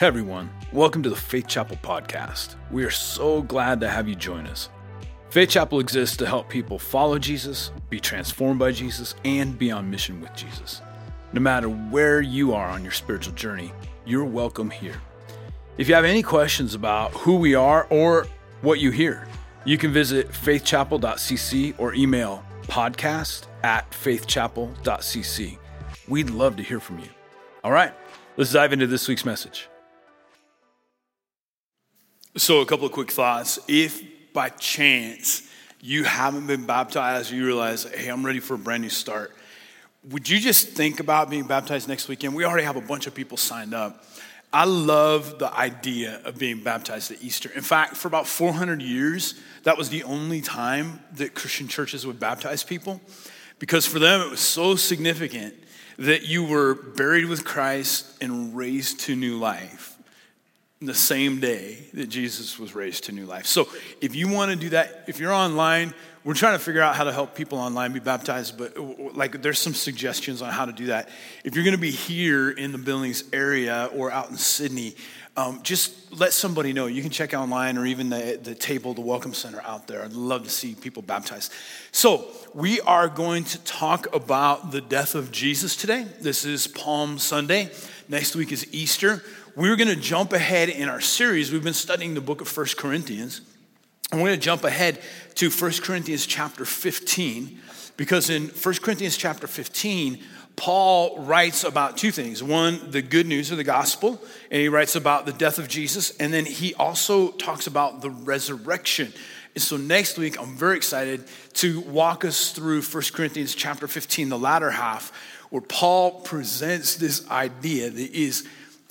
Hey everyone, welcome to the Faith Chapel podcast. We are so glad to have you join us. Faith Chapel exists to help people follow Jesus, be transformed by Jesus, and be on mission with Jesus. No matter where you are on your spiritual journey, you're welcome here. If you have any questions about who we are or what you hear, you can visit faithchapel.cc or email podcast at faithchapel.cc. We'd love to hear from you. All right, let's dive into this week's message. So, a couple of quick thoughts. If by chance you haven't been baptized, you realize, hey, I'm ready for a brand new start, would you just think about being baptized next weekend? We already have a bunch of people signed up. I love the idea of being baptized at Easter. In fact, for about 400 years, that was the only time that Christian churches would baptize people because for them it was so significant that you were buried with Christ and raised to new life the same day that Jesus was raised to new life. So if you want to do that, if you're online, we're trying to figure out how to help people online be baptized, but like there's some suggestions on how to do that. If you're going to be here in the Billings area or out in Sidney, um, just let somebody know. You can check online or even the, the table, the Welcome Center out there. I'd love to see people baptized. So, we are going to talk about the death of Jesus today. This is Palm Sunday. Next week is Easter we're going to jump ahead in our series. We've been studying the book of First Corinthians. And we're going to jump ahead to First Corinthians chapter 15, because in First Corinthians chapter 15, Paul writes about two things. One, the good news of the gospel, and he writes about the death of Jesus, and then he also talks about the resurrection. And so next week, I'm very excited to walk us through First Corinthians chapter 15, the latter half, where Paul presents this idea that is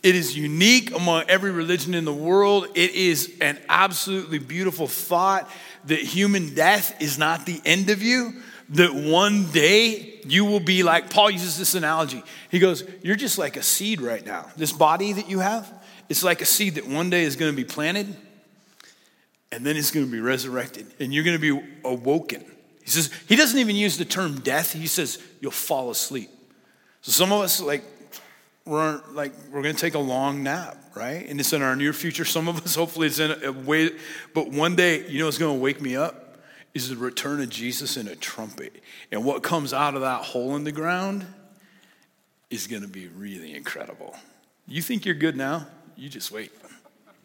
it is unique among every religion in the world. It is an absolutely beautiful thought that human death is not the end of you, that one day you will be like, Paul uses this analogy. He goes, You're just like a seed right now. This body that you have, it's like a seed that one day is going to be planted and then it's going to be resurrected and you're going to be awoken. He says, He doesn't even use the term death, he says, You'll fall asleep. So some of us, like, we're like we're going to take a long nap right? And it's in our near future. Some of us hopefully it's in a way but one day you know what's going to wake me up? Is the return of jesus in a trumpet. And what comes out of that hole in the ground is going to be really incredible. You think you're good now? You just wait.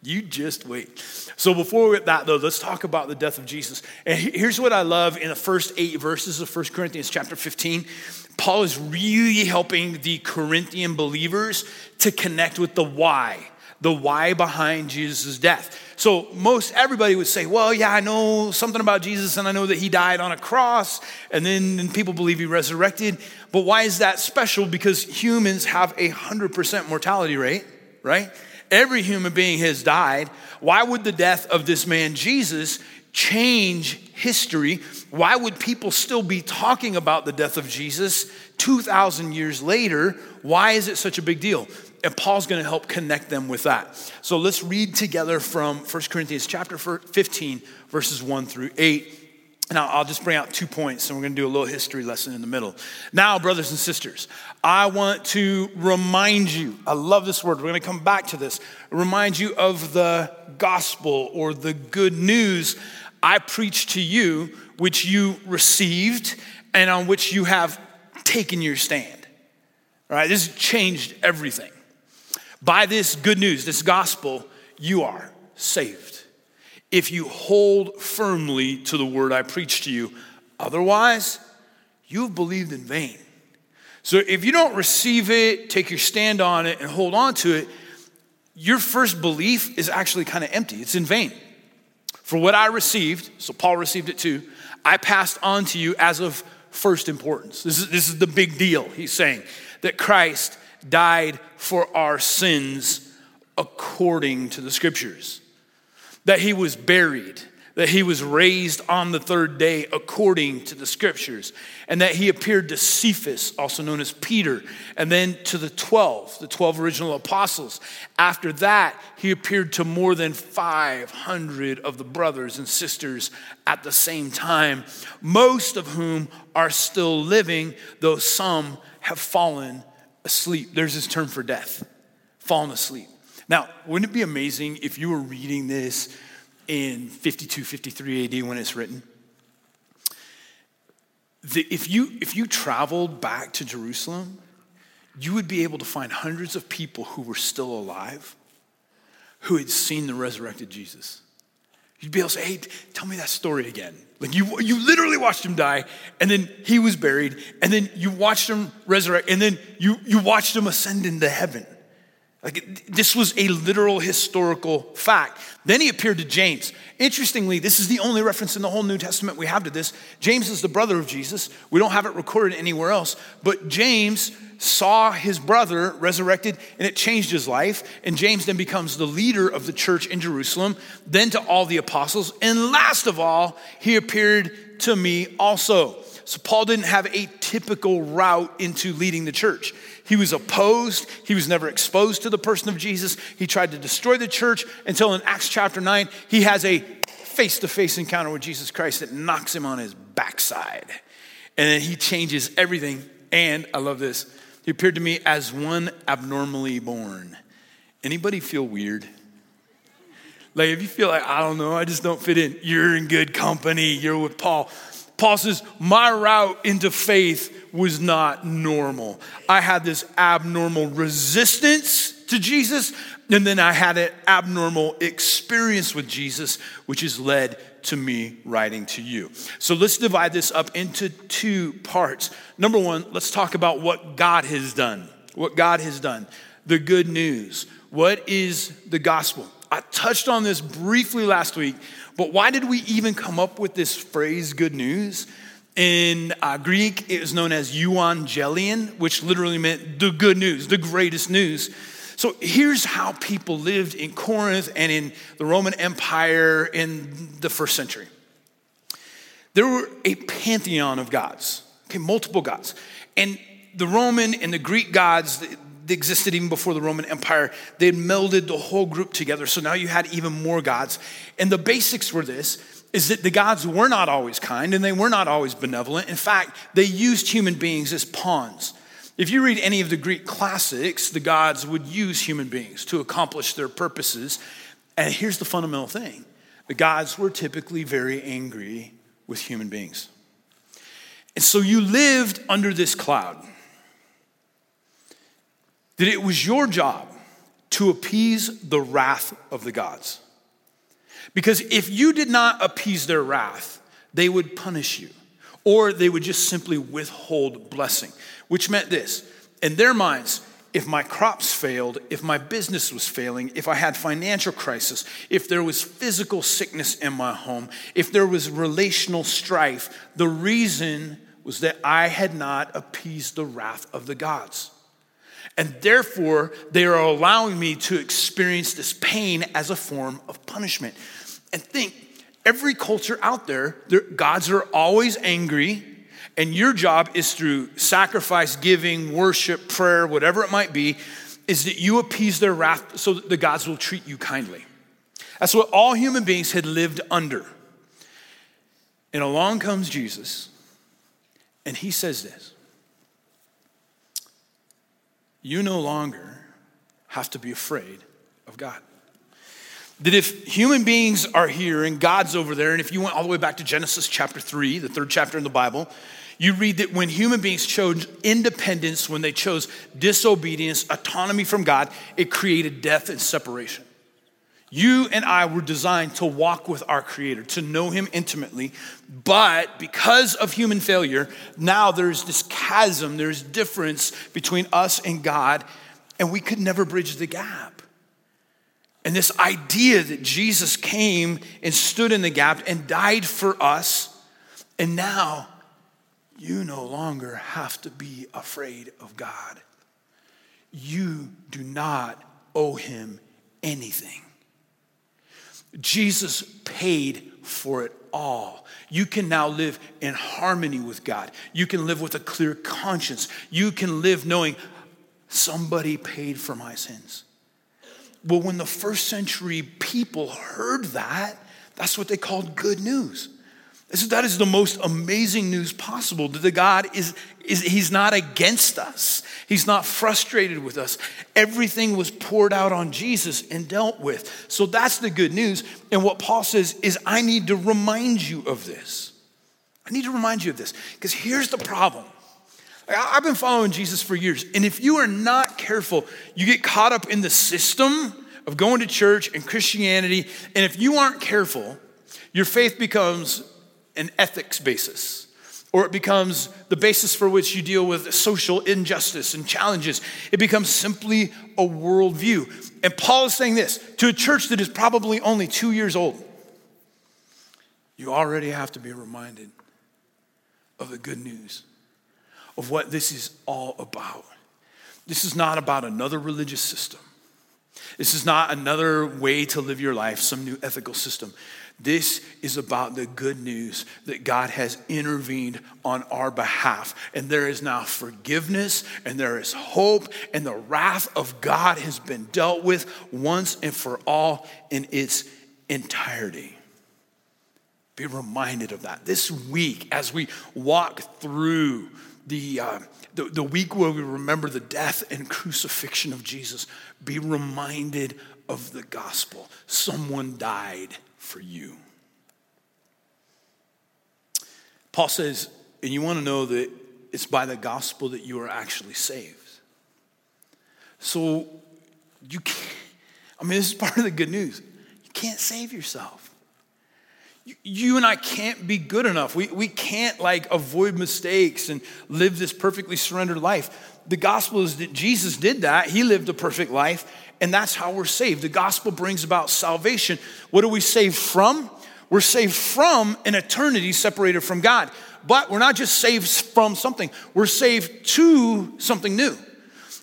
You just wait. So before that though, let's talk about the death of Jesus. And here's what I love in the first 8 verses of 1 Corinthians chapter 15. Paul is really helping the Corinthian believers to connect with the why, the why behind Jesus' death. So most everybody would say, well, yeah, I know something about Jesus and I know that he died on a cross and then people believe he resurrected. But why is that special? Because humans have a 100% mortality rate, right? Every human being has died. Why would the death of this man Jesus change history? Why would people still be talking about the death of Jesus 2,000 years later? Why is it such a big deal? And Paul's going to help connect them with that. So let's read together from 1 Corinthians chapter 15, verses 1 through 8. Now, I'll just bring out two points and we're going to do a little history lesson in the middle. Now, brothers and sisters, I want to remind you, I love this word, we're going to come back to this, remind you of the gospel or the good news I preached to you, which you received and on which you have taken your stand. All right, this changed everything. By this good news, this gospel, you are saved if you hold firmly to the word I preach to you. Otherwise, you've believed in vain. So if you don't receive it, take your stand on it, and hold on to it, your first belief is actually kind of empty. It's in vain. For what I received, so Paul received it too, I passed on to you as of first importance. This is, this is the big deal, he's saying, that Christ died for our sins according to the scriptures that he was buried, that he was raised on the third day according to the scriptures, and that he appeared to Cephas, also known as Peter, and then to the 12, the 12 original apostles. After that, he appeared to more than 500 of the brothers and sisters at the same time, most of whom are still living, though some have fallen asleep. There's this term for death fallen asleep. Now, wouldn't it be amazing if you were reading this in 52, 53 AD when it's written? The, if, you, if you traveled back to Jerusalem, you would be able to find hundreds of people who were still alive who had seen the resurrected Jesus. You'd be able to say, hey, tell me that story again. Like you, you literally watched him die, and then he was buried, and then you watched him resurrect, and then you, you watched him ascend into heaven. Like this was a literal historical fact. Then he appeared to James. Interestingly, this is the only reference in the whole New Testament we have to this. James is the brother of Jesus. We don't have it recorded anywhere else, but James saw his brother resurrected and it changed his life. And James then becomes the leader of the church in Jerusalem, then to all the apostles. And last of all, he appeared to me also. So Paul didn't have a typical route into leading the church. He was opposed. He was never exposed to the person of Jesus. He tried to destroy the church until in Acts chapter 9, he has a face to face encounter with Jesus Christ that knocks him on his backside. And then he changes everything. And I love this. He appeared to me as one abnormally born. Anybody feel weird? Like if you feel like, I don't know, I just don't fit in, you're in good company. You're with Paul. Paul says, My route into faith was not normal. I had this abnormal resistance to Jesus, and then I had an abnormal experience with Jesus, which has led to me writing to you. So let's divide this up into two parts. Number one, let's talk about what God has done. What God has done. The good news. What is the gospel? I touched on this briefly last week, but why did we even come up with this phrase, good news? In uh, Greek, it was known as euangelion, which literally meant the good news, the greatest news. So here's how people lived in Corinth and in the Roman Empire in the first century. There were a pantheon of gods, okay, multiple gods. And the Roman and the Greek gods, they existed even before the Roman Empire. They had melded the whole group together. So now you had even more gods. And the basics were this is that the gods were not always kind and they were not always benevolent. In fact, they used human beings as pawns. If you read any of the Greek classics, the gods would use human beings to accomplish their purposes. And here's the fundamental thing the gods were typically very angry with human beings. And so you lived under this cloud that it was your job to appease the wrath of the gods. Because if you did not appease their wrath, they would punish you, or they would just simply withhold blessing, which meant this in their minds, if my crops failed, if my business was failing, if I had financial crisis, if there was physical sickness in my home, if there was relational strife, the reason was that I had not appeased the wrath of the gods. And therefore, they are allowing me to experience this pain as a form of punishment. And think every culture out there, gods are always angry, and your job is through sacrifice, giving, worship, prayer, whatever it might be, is that you appease their wrath so that the gods will treat you kindly. That's what all human beings had lived under. And along comes Jesus, and he says this you no longer have to be afraid of God. That if human beings are here and God's over there, and if you went all the way back to Genesis chapter 3, the third chapter in the Bible, you read that when human beings chose independence, when they chose disobedience, autonomy from God, it created death and separation. You and I were designed to walk with our Creator, to know Him intimately. But because of human failure, now there's this chasm, there's difference between us and God, and we could never bridge the gap. And this idea that Jesus came and stood in the gap and died for us, and now you no longer have to be afraid of God. You do not owe Him anything. Jesus paid for it all. You can now live in harmony with God. You can live with a clear conscience. You can live knowing somebody paid for my sins. Well, when the first century people heard that, that's what they called good news. That is the most amazing news possible that the God is, is He's not against us. He's not frustrated with us. Everything was poured out on Jesus and dealt with. So that's the good news. And what Paul says is, I need to remind you of this. I need to remind you of this. Because here's the problem. I've been following Jesus for years. And if you are not careful, you get caught up in the system of going to church and Christianity. And if you aren't careful, your faith becomes an ethics basis, or it becomes the basis for which you deal with social injustice and challenges. It becomes simply a worldview. And Paul is saying this to a church that is probably only two years old. You already have to be reminded of the good news, of what this is all about. This is not about another religious system. This is not another way to live your life, some new ethical system. This is about the good news that God has intervened on our behalf. And there is now forgiveness and there is hope, and the wrath of God has been dealt with once and for all in its entirety. Be reminded of that. This week, as we walk through the, uh, the, the week where we remember the death and crucifixion of Jesus, be reminded of the gospel. Someone died for you. Paul says, and you want to know that it's by the gospel that you are actually saved. So you can't, I mean, this is part of the good news. You can't save yourself. You, and I can't be good enough. We, we can't like avoid mistakes and live this perfectly surrendered life. The gospel is that Jesus did that. He lived a perfect life and that's how we're saved. The gospel brings about salvation. What are we saved from? We're saved from an eternity separated from God. But we're not just saved from something, we're saved to something new.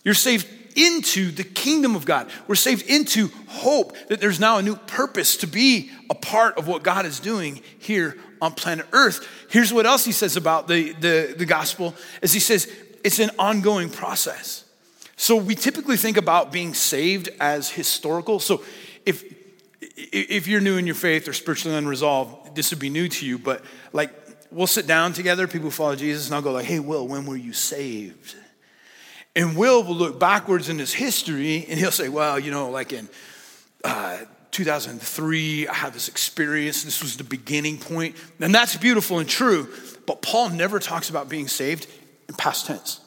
You're saved into the kingdom of God. We're saved into hope that there's now a new purpose to be a part of what God is doing here on planet Earth. Here's what else he says about the, the, the gospel is he says it's an ongoing process. So we typically think about being saved as historical. So if if you're new in your faith or spiritually unresolved, this would be new to you, but like we'll sit down together, people who follow Jesus, and I'll go like, hey, Will, when were you saved? And Will will look backwards in his history and he'll say, well, you know, like in uh, 2003, I had this experience. This was the beginning point. And that's beautiful and true. But Paul never talks about being saved in past tense.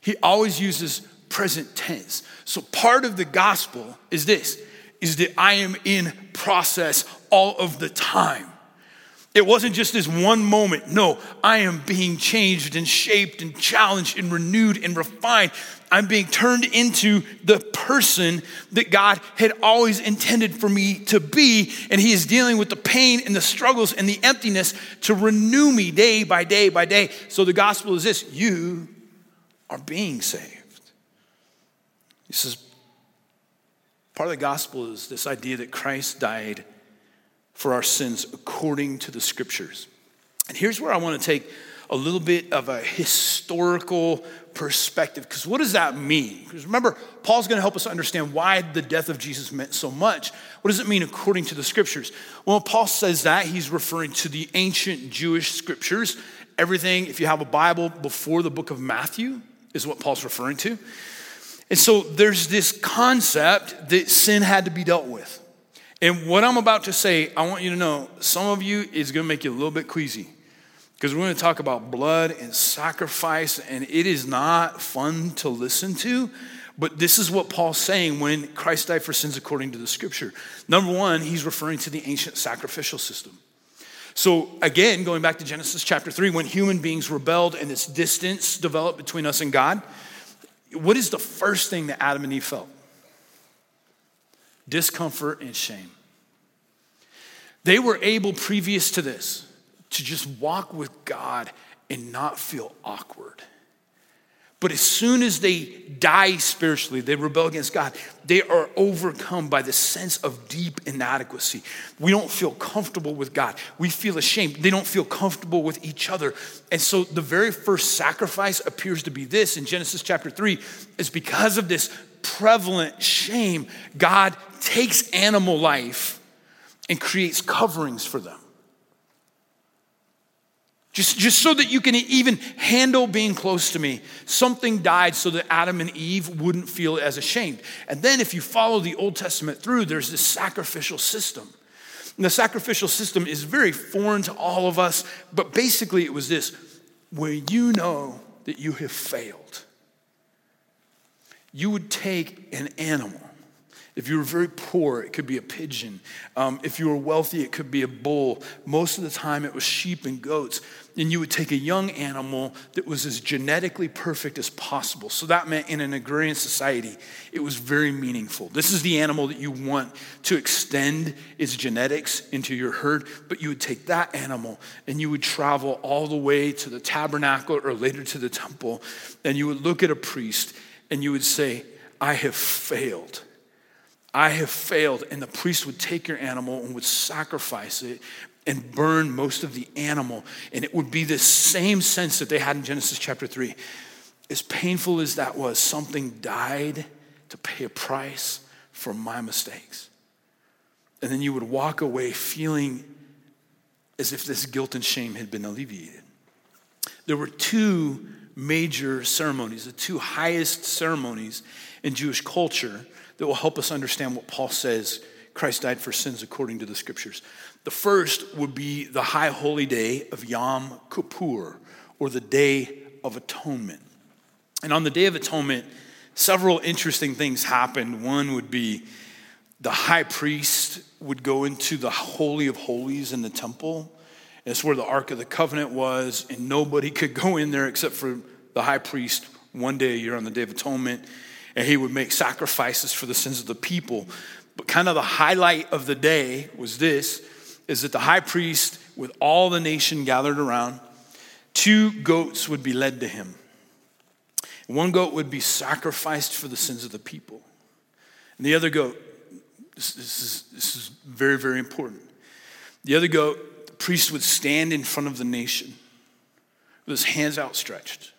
He always uses present tense. So part of the gospel is this is that I am in process all of the time. It wasn't just this one moment. No, I am being changed and shaped and challenged and renewed and refined. I'm being turned into the person that God had always intended for me to be. And He is dealing with the pain and the struggles and the emptiness to renew me day by day by day. So the gospel is this you are being saved. He says, part of the gospel is this idea that Christ died for our sins according to the scriptures. And here's where I want to take a little bit of a historical perspective. Because what does that mean? Because remember, Paul's going to help us understand why the death of Jesus meant so much. What does it mean according to the scriptures? Well, Paul says that he's referring to the ancient Jewish scriptures. Everything, if you have a Bible before the book of Matthew, is what Paul's referring to. And so there's this concept that sin had to be dealt with. And what I'm about to say, I want you to know, some of you is going to make you a little bit queasy because we're going to talk about blood and sacrifice, and it is not fun to listen to. But this is what Paul's saying when Christ died for sins according to the scripture. Number one, he's referring to the ancient sacrificial system. So, again, going back to Genesis chapter 3, when human beings rebelled and this distance developed between us and God, what is the first thing that Adam and Eve felt? Discomfort and shame. They were able, previous to this, to just walk with God and not feel awkward. But as soon as they die spiritually, they rebel against God, they are overcome by the sense of deep inadequacy. We don't feel comfortable with God. We feel ashamed. They don't feel comfortable with each other. And so the very first sacrifice appears to be this in Genesis chapter 3 is because of this prevalent shame, God takes animal life and creates coverings for them. Just, just so that you can even handle being close to me. Something died so that Adam and Eve wouldn't feel as ashamed. And then, if you follow the Old Testament through, there's this sacrificial system. And the sacrificial system is very foreign to all of us, but basically, it was this where you know that you have failed, you would take an animal if you were very poor, it could be a pigeon. Um, if you were wealthy, it could be a bull. Most of the time, it was sheep and goats. And you would take a young animal that was as genetically perfect as possible. So that meant in an agrarian society, it was very meaningful. This is the animal that you want to extend its genetics into your herd. But you would take that animal and you would travel all the way to the tabernacle or later to the temple. And you would look at a priest and you would say, I have failed I have failed. And the priest would take your animal and would sacrifice it and burn most of the animal. And it would be the same sense that they had in Genesis chapter 3. As painful as that was, something died to pay a price for my mistakes. And then you would walk away feeling as if this guilt and shame had been alleviated. There were two major ceremonies, the two highest ceremonies in Jewish culture that will help us understand what Paul says Christ died for sins according to the scriptures. The first would be the high holy day of Yom Kippur, or the Day of Atonement. And on the Day of Atonement, several interesting things happened. One would be the high priest would go into the Holy of Holies in the temple. It's where the Ark of the Covenant was, and nobody could go in there except for the high priest one day a year on the Day of Atonement and he would make sacrifices for the sins of the people. But kind of the highlight of the day was this is that the high priest with all the nation gathered around, two goats would be led to him. One goat would be sacrificed for the sins of the people. And the other goat, this, this, is, this is very, very important. The other goat, the priest would stand in front of the nation with his hands outstretched.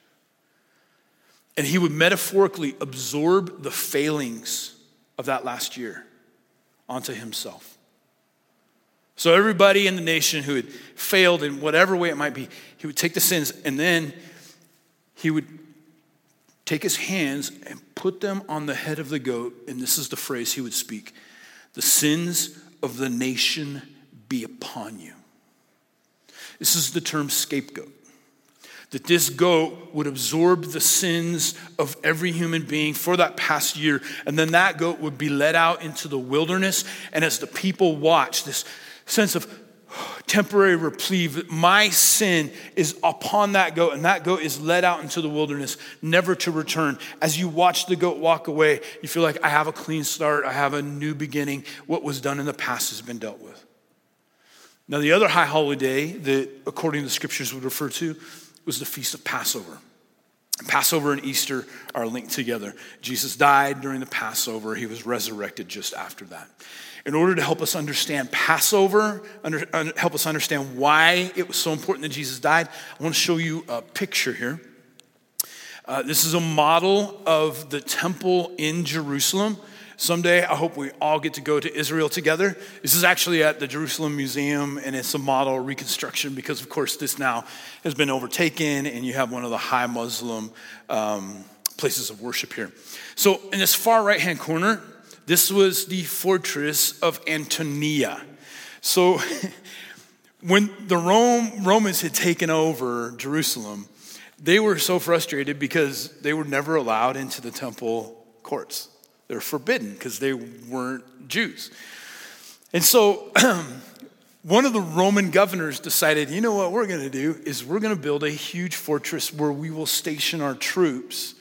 And he would metaphorically absorb the failings of that last year onto himself. So, everybody in the nation who had failed in whatever way it might be, he would take the sins and then he would take his hands and put them on the head of the goat. And this is the phrase he would speak The sins of the nation be upon you. This is the term scapegoat that this goat would absorb the sins of every human being for that past year. And then that goat would be led out into the wilderness. And as the people watch, this sense of temporary reprieve, my sin is upon that goat, and that goat is led out into the wilderness, never to return. As you watch the goat walk away, you feel like I have a clean start, I have a new beginning. What was done in the past has been dealt with. Now, the other high holiday that, according to the scriptures, would refer to was the feast of Passover. Passover and Easter are linked together. Jesus died during the Passover, he was resurrected just after that. In order to help us understand Passover, under, help us understand why it was so important that Jesus died, I want to show you a picture here. Uh, this is a model of the temple in Jerusalem. Someday, I hope we all get to go to Israel together. This is actually at the Jerusalem Museum, and it's a model reconstruction because, of course, this now has been overtaken, and you have one of the high Muslim um, places of worship here. So, in this far right hand corner, this was the fortress of Antonia. So, when the Rome, Romans had taken over Jerusalem, they were so frustrated because they were never allowed into the temple courts. They're forbidden because they weren't Jews. And so one of the Roman governors decided, you know what we're going to do is we're going to build a huge fortress where we will station our troops,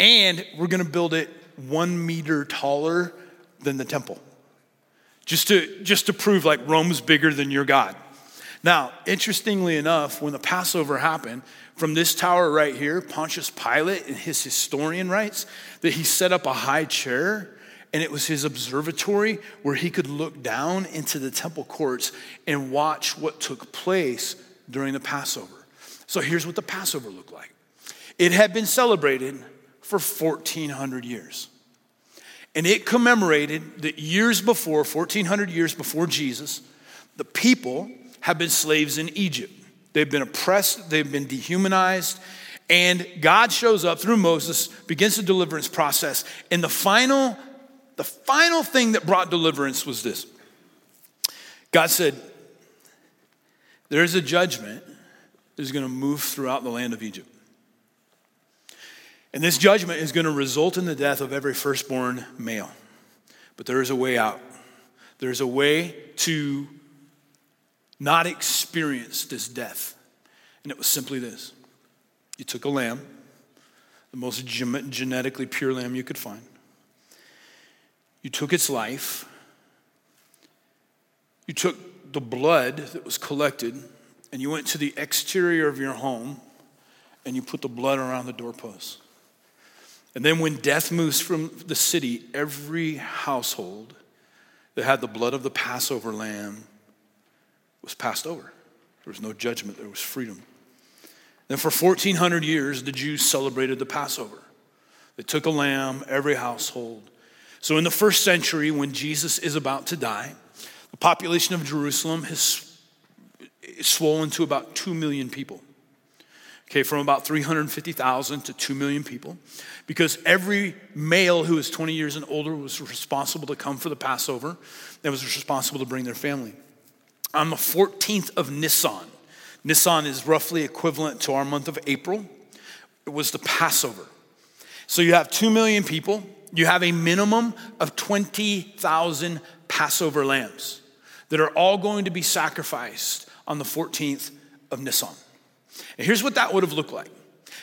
and we're going to build it one meter taller than the temple, just to just to prove like Rome's bigger than your God. Now, interestingly enough, when the Passover happened, from this tower right here, Pontius Pilate and his historian writes that he set up a high chair and it was his observatory where he could look down into the temple courts and watch what took place during the Passover. So here's what the Passover looked like it had been celebrated for 1,400 years. And it commemorated that years before, 1,400 years before Jesus, the people had been slaves in Egypt. They've been oppressed, they've been dehumanized, and God shows up through Moses, begins the deliverance process, and the final the final thing that brought deliverance was this. God said, There is a judgment that is going to move throughout the land of Egypt. And this judgment is going to result in the death of every firstborn male. But there is a way out. There's a way to not experienced this death. And it was simply this you took a lamb, the most genetically pure lamb you could find, you took its life, you took the blood that was collected, and you went to the exterior of your home and you put the blood around the doorpost. And then when death moves from the city, every household that had the blood of the Passover lamb was passed over. There was no judgment, there was freedom. Then for 1400 years, the Jews celebrated the Passover. They took a lamb, every household. So in the first century, when Jesus is about to die, the population of Jerusalem has swollen to about 2 million people. Okay, from about 350,000 to 2 million people because every male who was 20 years and older was responsible to come for the Passover and was responsible to bring their family. On the 14th of Nisan, Nisan is roughly equivalent to our month of April, it was the Passover. So you have 2 million people, you have a minimum of 20,000 Passover lambs that are all going to be sacrificed on the 14th of Nisan. And here's what that would have looked like.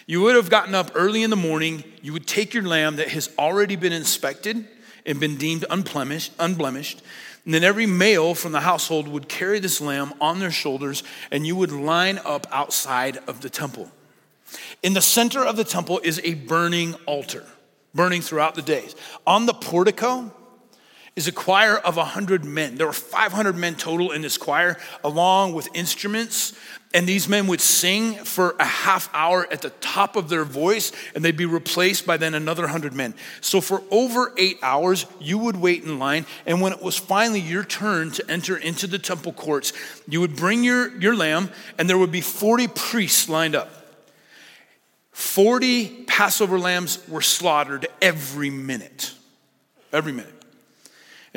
You would have gotten up early in the morning, you would take your lamb that has already been inspected and been deemed unblemished, unblemished. And then every male from the household would carry this lamb on their shoulders, and you would line up outside of the temple. In the center of the temple is a burning altar, burning throughout the days. On the portico is a choir of 100 men. There were 500 men total in this choir, along with instruments. And these men would sing for a half hour at the top of their voice, and they'd be replaced by then another 100 men. So for over eight hours, you would wait in line. And when it was finally your turn to enter into the temple courts, you would bring your, your lamb, and there would be 40 priests lined up. 40 Passover lambs were slaughtered every minute. Every minute.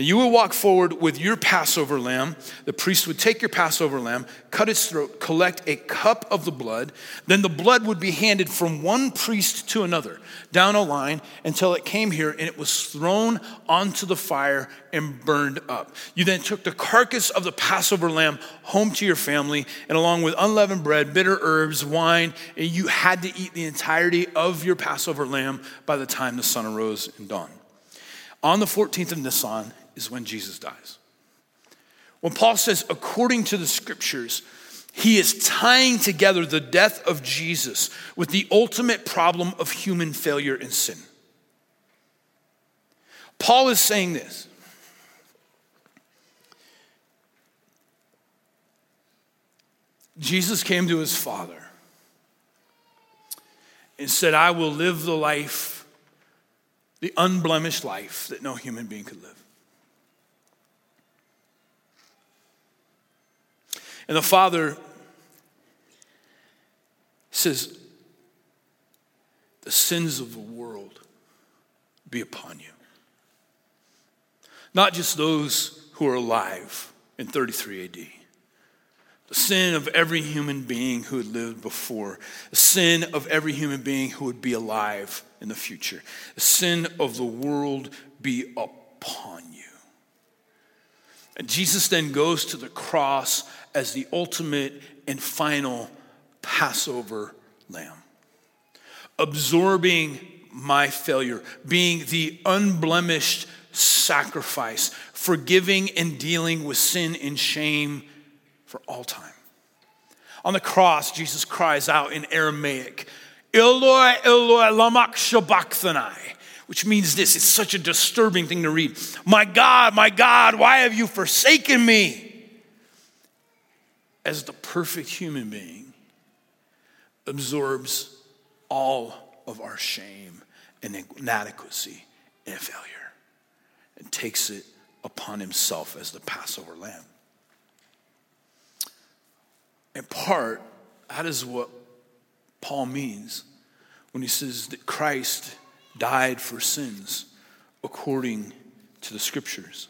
And you would walk forward with your Passover lamb. The priest would take your Passover lamb, cut its throat, collect a cup of the blood. Then the blood would be handed from one priest to another down a line until it came here and it was thrown onto the fire and burned up. You then took the carcass of the Passover lamb home to your family, and along with unleavened bread, bitter herbs, wine, and you had to eat the entirety of your Passover lamb by the time the sun arose and dawned. On the 14th of Nisan, is when Jesus dies. When Paul says, according to the scriptures, he is tying together the death of Jesus with the ultimate problem of human failure and sin. Paul is saying this. Jesus came to his Father and said, I will live the life, the unblemished life that no human being could live. And the father says, The sins of the world be upon you. Not just those who are alive in 33 AD. The sin of every human being who had lived before. The sin of every human being who would be alive in the future. The sin of the world be upon you. And Jesus then goes to the cross as the ultimate and final Passover lamb, absorbing my failure, being the unblemished sacrifice, forgiving and dealing with sin and shame for all time. On the cross, Jesus cries out in Aramaic, Eloi, Eloi, lama sabachthani, which means this. It's such a disturbing thing to read. My God, my God, why have you forsaken me? As the perfect human being, absorbs all of our shame and inadequacy and failure and takes it upon himself as the Passover lamb. In part, that is what Paul means when he says that Christ died for sins according to the scriptures.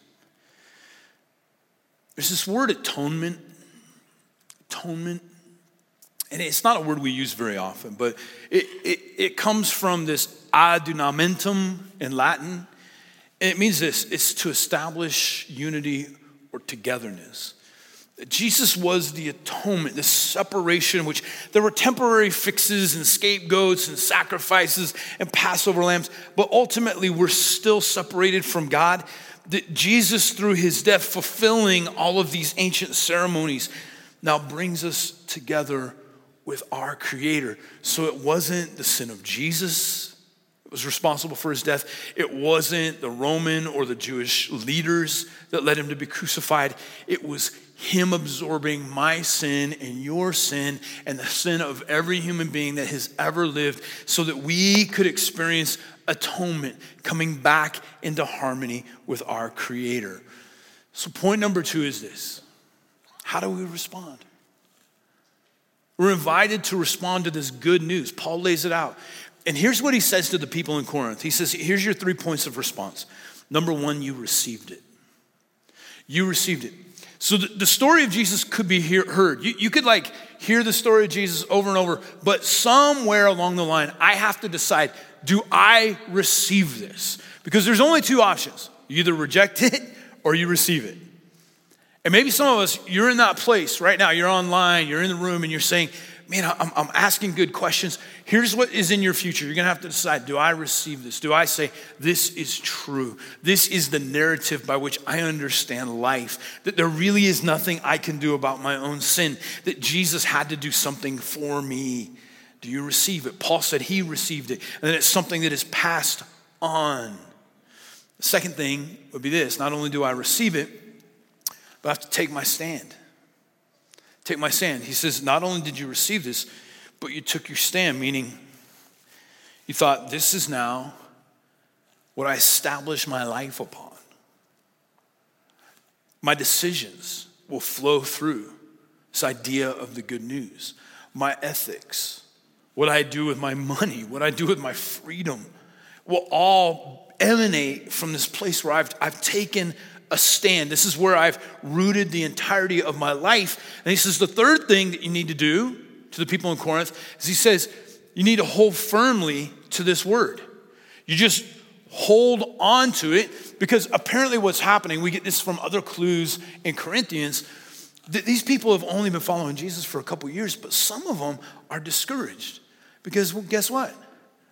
There's this word atonement. Atonement. And it's not a word we use very often, but it, it, it comes from this adunamentum in Latin. And it means this it's to establish unity or togetherness. Jesus was the atonement, the separation, which there were temporary fixes and scapegoats and sacrifices and Passover lambs, but ultimately we're still separated from God. That Jesus, through his death, fulfilling all of these ancient ceremonies, now brings us together with our Creator. So it wasn't the sin of Jesus was responsible for his death. It wasn't the Roman or the Jewish leaders that led him to be crucified. It was him absorbing my sin and your sin and the sin of every human being that has ever lived so that we could experience atonement, coming back into harmony with our Creator. So, point number two is this how do we respond? We're invited to respond to this good news. Paul lays it out. And here's what he says to the people in Corinth He says, Here's your three points of response. Number one, you received it. You received it. So the, the story of Jesus could be hear, heard. You, you could like hear the story of Jesus over and over, but somewhere along the line, I have to decide do I receive this? Because there's only two options you either reject it or you receive it. And maybe some of us, you're in that place right now, you're online, you're in the room, and you're saying, man, I'm, I'm asking good questions. Here's what is in your future. You're going to have to decide do I receive this? Do I say, this is true? This is the narrative by which I understand life. That there really is nothing I can do about my own sin. That Jesus had to do something for me. Do you receive it? Paul said he received it, and then it's something that is passed on. The second thing would be this not only do I receive it, but I have to take my stand take my stand. He says, Not only did you receive this, but you took your stand, meaning you thought, This is now what I establish my life upon. My decisions will flow through this idea of the good news. My ethics, what I do with my money, what I do with my freedom, will all emanate from this place where I've, I've taken a stand. This is where I've rooted the entirety of my life. And he says the third thing that you need to do to the people in Corinth is he says you need to hold firmly to this word. You just hold on to it because apparently what's happening, we get this from other clues in Corinthians, that these people have only been following Jesus for a couple years, but some of them are discouraged because well, guess what?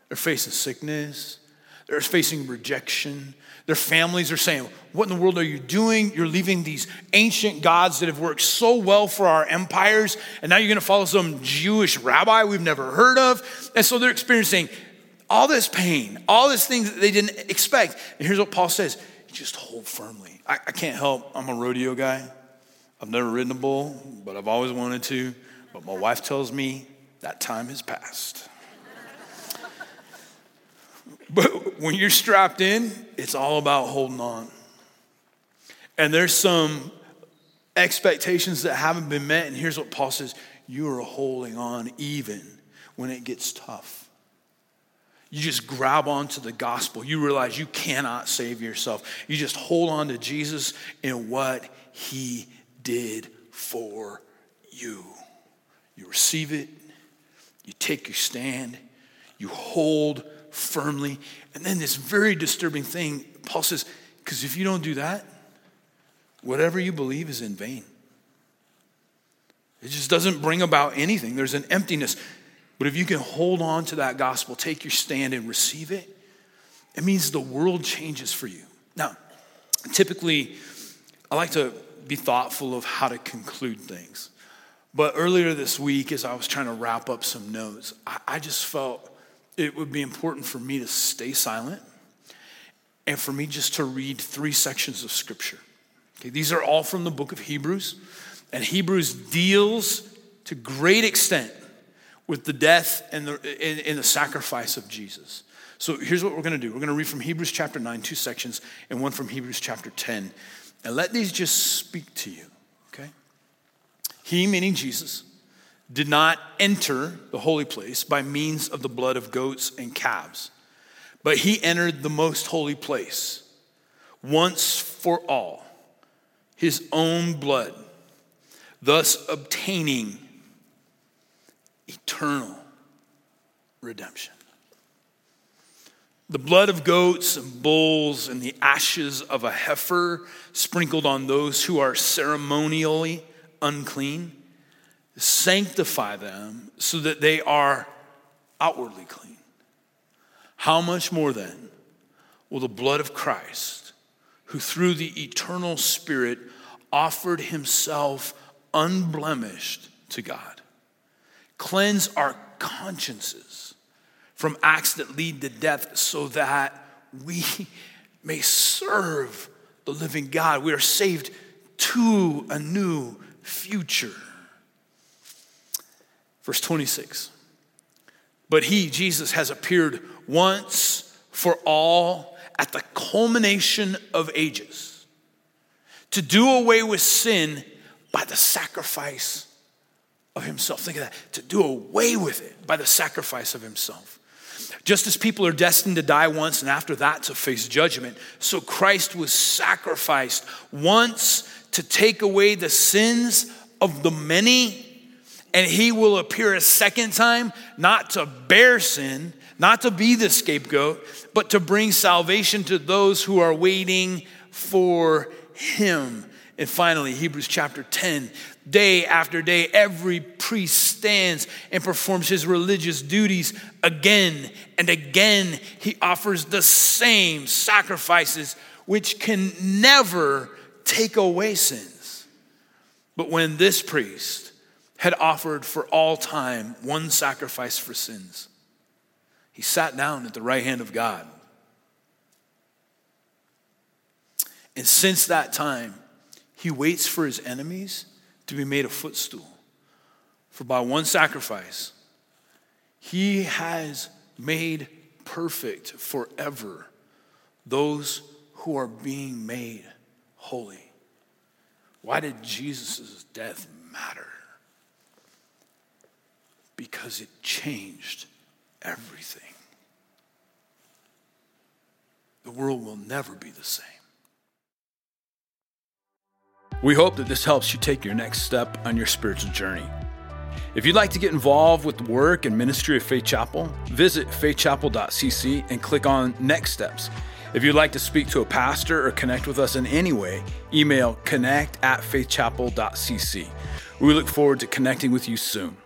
They're facing sickness, they're facing rejection, their families are saying, What in the world are you doing? You're leaving these ancient gods that have worked so well for our empires, and now you're going to follow some Jewish rabbi we've never heard of. And so they're experiencing all this pain, all these things that they didn't expect. And here's what Paul says just hold firmly. I, I can't help, I'm a rodeo guy. I've never ridden a bull, but I've always wanted to. But my wife tells me that time has passed. But when you're strapped in, it's all about holding on. And there's some expectations that haven't been met. And here's what Paul says you are holding on even when it gets tough. You just grab onto the gospel. You realize you cannot save yourself. You just hold on to Jesus and what he did for you. You receive it, you take your stand, you hold firmly. And then this very disturbing thing, Paul says, because if you don't do that, whatever you believe is in vain. It just doesn't bring about anything. There's an emptiness. But if you can hold on to that gospel, take your stand and receive it, it means the world changes for you. Now, typically, I like to be thoughtful of how to conclude things. But earlier this week, as I was trying to wrap up some notes, I, I just felt it would be important for me to stay silent and for me just to read three sections of scripture. Okay, these are all from the book of Hebrews, and Hebrews deals to great extent with the death and the, and, and the sacrifice of Jesus. So here's what we're going to do. We're going to read from Hebrews chapter 9, two sections, and one from Hebrews chapter 10. And let these just speak to you, okay? He, meaning Jesus, did not enter the holy place by means of the blood of goats and calves, but he entered the most holy place once for all, his own blood, thus obtaining eternal redemption. The blood of goats and bulls and the ashes of a heifer sprinkled on those who are ceremonially unclean sanctify them so that they are outwardly clean. How much more then will the blood of Christ, who through the eternal Spirit offered himself unblemished to God, cleanse our consciences from acts that lead to death so that we may serve the living God? We are saved to a new future. Verse 26. But he, Jesus, has appeared once for all at the culmination of ages to do away with sin by the sacrifice of himself. Think of that. To do away with it by the sacrifice of himself. Just as people are destined to die once and after that to face judgment, so Christ was sacrificed once to take away the sins of the many and he will appear a second time, not to bear sin, not to be the scapegoat, but to bring salvation to those who are waiting for him. And finally, Hebrews chapter 10 day after day, every priest stands and performs his religious duties again and again. He offers the same sacrifices, which can never take away sins. But when this priest, had offered for all time one sacrifice for sins. He sat down at the right hand of God. And since that time, he waits for his enemies to be made a footstool. For by one sacrifice, he has made perfect forever those who are being made holy. Why did Jesus' death matter? Because it changed everything. The world will never be the same. We hope that this helps you take your next step on your spiritual journey. If you'd like to get involved with the work and ministry of Faith Chapel, visit faithchapel.cc and click on Next Steps. If you'd like to speak to a pastor or connect with us in any way, email connect at faithchapel.cc. We look forward to connecting with you soon.